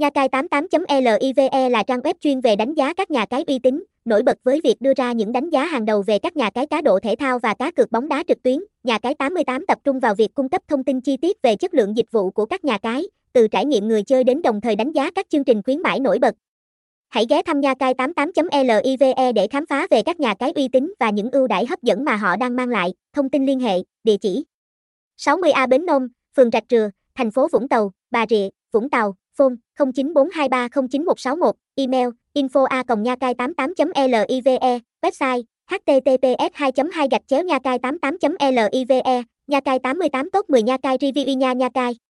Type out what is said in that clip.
Nha Cai 88.live là trang web chuyên về đánh giá các nhà cái uy tín, nổi bật với việc đưa ra những đánh giá hàng đầu về các nhà cái cá độ thể thao và cá cược bóng đá trực tuyến. Nhà cái 88 tập trung vào việc cung cấp thông tin chi tiết về chất lượng dịch vụ của các nhà cái, từ trải nghiệm người chơi đến đồng thời đánh giá các chương trình khuyến mãi nổi bật. Hãy ghé thăm Nha Cai 88.live để khám phá về các nhà cái uy tín và những ưu đãi hấp dẫn mà họ đang mang lại. Thông tin liên hệ, địa chỉ 60A Bến Nôm, phường Rạch Trừa, thành phố Vũng Tàu, Bà Rịa, Vũng Tàu, phone 0942309161, email info a nha cai 88 live website https 2 2 gạch chéo nha cai 88 live nha cai 88 tốt 10 nha cai review nha nha cai.